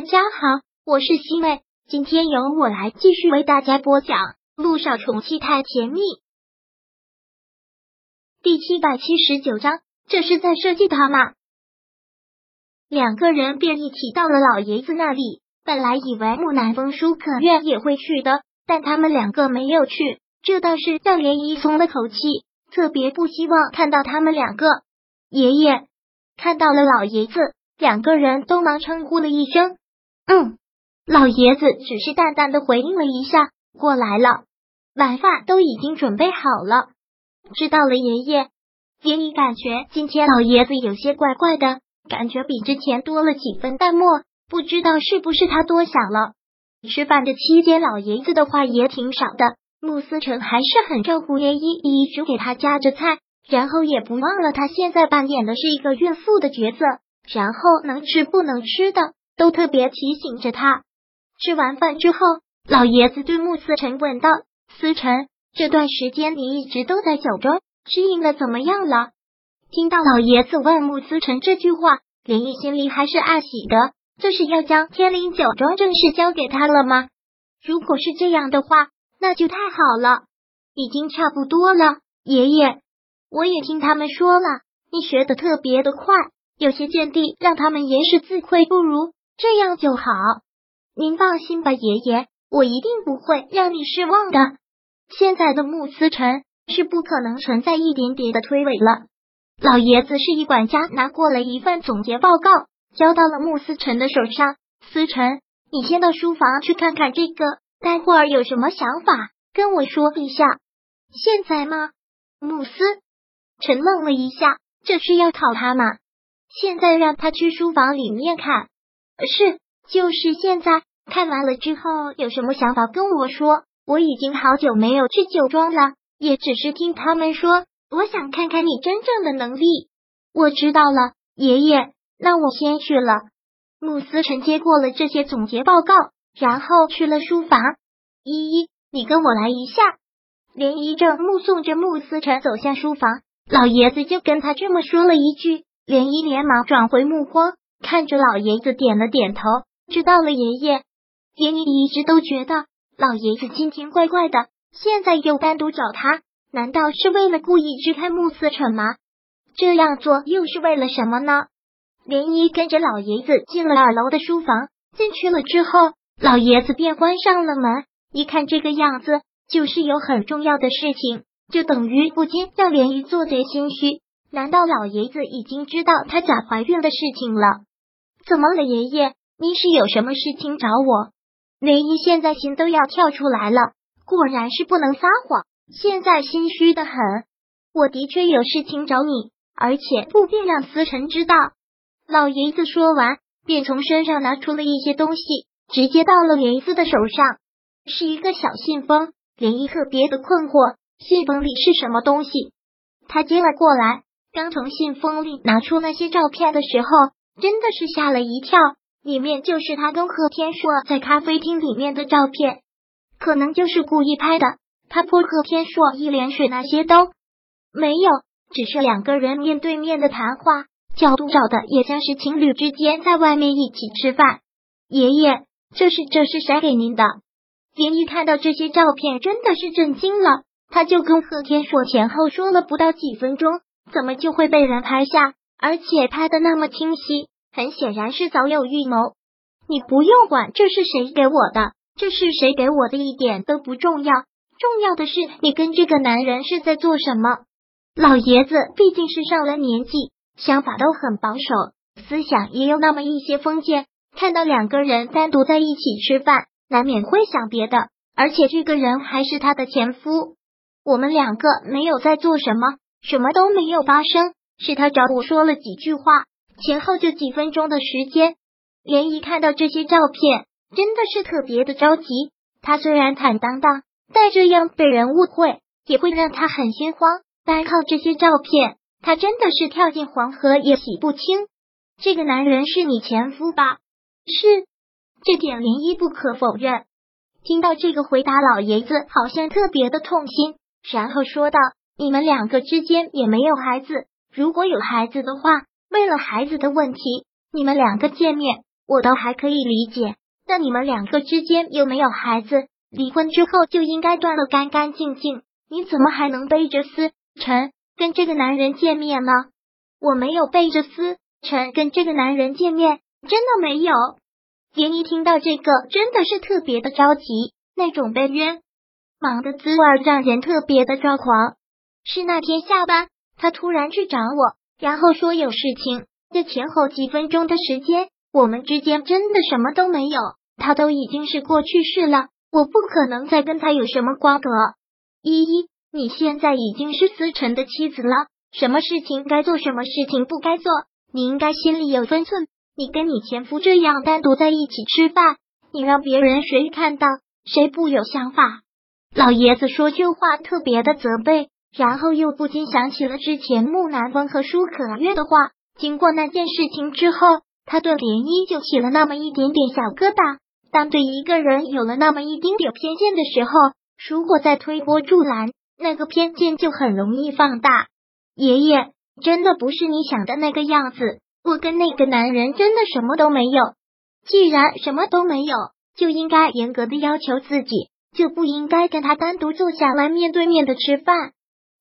大家好，我是西妹，今天由我来继续为大家播讲《路上宠妻太甜蜜》第七百七十九章。这是在设计他吗？两个人便一起到了老爷子那里。本来以为木南风、舒可愿也会去的，但他们两个没有去，这倒是让涟漪松了口气。特别不希望看到他们两个。爷爷看到了老爷子，两个人都忙称呼了一声。嗯，老爷子只是淡淡的回应了一下，过来了。晚饭都已经准备好了。知道了，爷爷。涟漪感觉今天老爷子有些怪怪的，感觉比之前多了几分淡漠，不知道是不是他多想了。吃饭的期间，老爷子的话也挺少的。穆思成还是很照顾爷爷，一直给他夹着菜，然后也不忘了他现在扮演的是一个孕妇的角色，然后能吃不能吃的。都特别提醒着他。吃完饭之后，老爷子对穆思成问道：“思成，这段时间你一直都在酒庄，适应的怎么样了？”听到老爷子问穆思成这句话，林毅心里还是暗喜的。这是要将天灵酒庄正式交给他了吗？如果是这样的话，那就太好了。已经差不多了，爷爷，我也听他们说了，你学的特别的快，有些见地让他们也是自愧不如。这样就好，您放心吧，爷爷，我一定不会让你失望的。现在的穆思辰是不可能存在一点点的推诿了。老爷子示意管家拿过了一份总结报告，交到了穆思辰的手上。思辰，你先到书房去看看这个，待会儿有什么想法跟我说一下。现在吗？穆思成愣了一下，这是要考他吗？现在让他去书房里面看。是，就是现在看完了之后有什么想法跟我说。我已经好久没有去酒庄了，也只是听他们说。我想看看你真正的能力。我知道了，爷爷，那我先去了。穆思成接过了这些总结报告，然后去了书房。依依，你跟我来一下。连依正目送着穆思成走向书房，老爷子就跟他这么说了一句。连依连忙转回目光。看着老爷子点了点头，知道了，爷爷。连你一直都觉得老爷子今天怪怪的，现在又单独找他，难道是为了故意支开穆思成吗？这样做又是为了什么呢？连漪跟着老爷子进了二楼的书房，进去了之后，老爷子便关上了门。一看这个样子，就是有很重要的事情，就等于不禁让连姨做贼心虚。难道老爷子已经知道她假怀孕的事情了？怎么了，爷爷？您是有什么事情找我？雷伊现在心都要跳出来了，果然是不能撒谎，现在心虚的很。我的确有事情找你，而且不便让思辰知道。老爷子说完，便从身上拿出了一些东西，直接到了莲子的手上，是一个小信封。涟漪特别的困惑，信封里是什么东西？他接了过来，刚从信封里拿出那些照片的时候。真的是吓了一跳，里面就是他跟贺天硕在咖啡厅里面的照片，可能就是故意拍的。他泼贺天硕一脸水，那些都没有，只是两个人面对面的谈话，角度找的也像是情侣之间在外面一起吃饭。爷爷，这是这是谁给您的？爷爷看到这些照片，真的是震惊了。他就跟贺天硕前后说了不到几分钟，怎么就会被人拍下？而且拍的那么清晰，很显然是早有预谋。你不用管这是谁给我的，这是谁给我的一点都不重要，重要的是你跟这个男人是在做什么。老爷子毕竟是上了年纪，想法都很保守，思想也有那么一些封建。看到两个人单独在一起吃饭，难免会想别的。而且这个人还是他的前夫，我们两个没有在做什么，什么都没有发生。是他找我说了几句话，前后就几分钟的时间。连一看到这些照片，真的是特别的着急。他虽然坦荡荡，但这样被人误会也会让他很心慌。单靠这些照片，他真的是跳进黄河也洗不清。这个男人是你前夫吧？是，这点连一不可否认。听到这个回答，老爷子好像特别的痛心，然后说道：“你们两个之间也没有孩子。”如果有孩子的话，为了孩子的问题，你们两个见面，我都还可以理解。那你们两个之间又没有孩子，离婚之后就应该断了干干净净。你怎么还能背着思辰跟这个男人见面呢？我没有背着思辰跟这个男人见面，真的没有。连一听到这个，真的是特别的着急，那种被冤忙的滋味让人特别的抓狂。是那天下班，他突然去找我，然后说有事情。这前后几分钟的时间，我们之间真的什么都没有。他都已经是过去式了，我不可能再跟他有什么瓜葛。依依，你现在已经是思辰的妻子了，什么事情该做，什么事情不该做，你应该心里有分寸。你跟你前夫这样单独在一起吃饭，你让别人谁看到，谁不有想法？老爷子说这话特别的责备，然后又不禁想起了之前木南风和舒可月的话。经过那件事情之后，他对涟漪就起了那么一点点小疙瘩。当对一个人有了那么一丁点偏见的时候，如果再推波助澜，那个偏见就很容易放大。爷爷，真的不是你想的那个样子。我跟那个男人真的什么都没有。既然什么都没有，就应该严格的要求自己，就不应该跟他单独坐下来面对面的吃饭。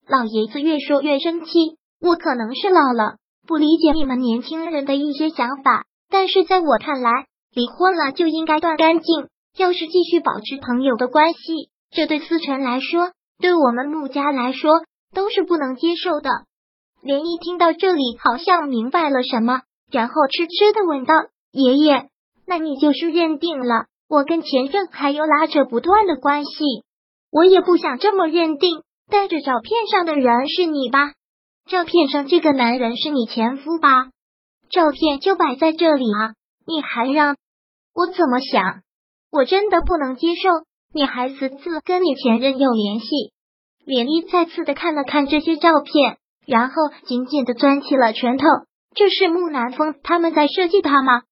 老爷子越说越生气。我可能是老了，不理解你们年轻人的一些想法，但是在我看来。离婚了就应该断干净。要是继续保持朋友的关系，这对思辰来说，对我们穆家来说都是不能接受的。连一听到这里，好像明白了什么，然后痴痴的问道：“爷爷，那你就是认定了我跟前任还有拉扯不断的关系？我也不想这么认定。带着照片上的人是你吧？照片上这个男人是你前夫吧？照片就摆在这里啊。”你还让我怎么想？我真的不能接受你还私自跟你前任有联系。连丽再次的看了看这些照片，然后紧紧的攥起了拳头。这是木南风他们在设计他吗？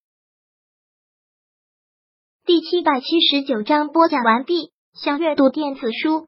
第七百七十九章播讲完毕。想阅读电子书，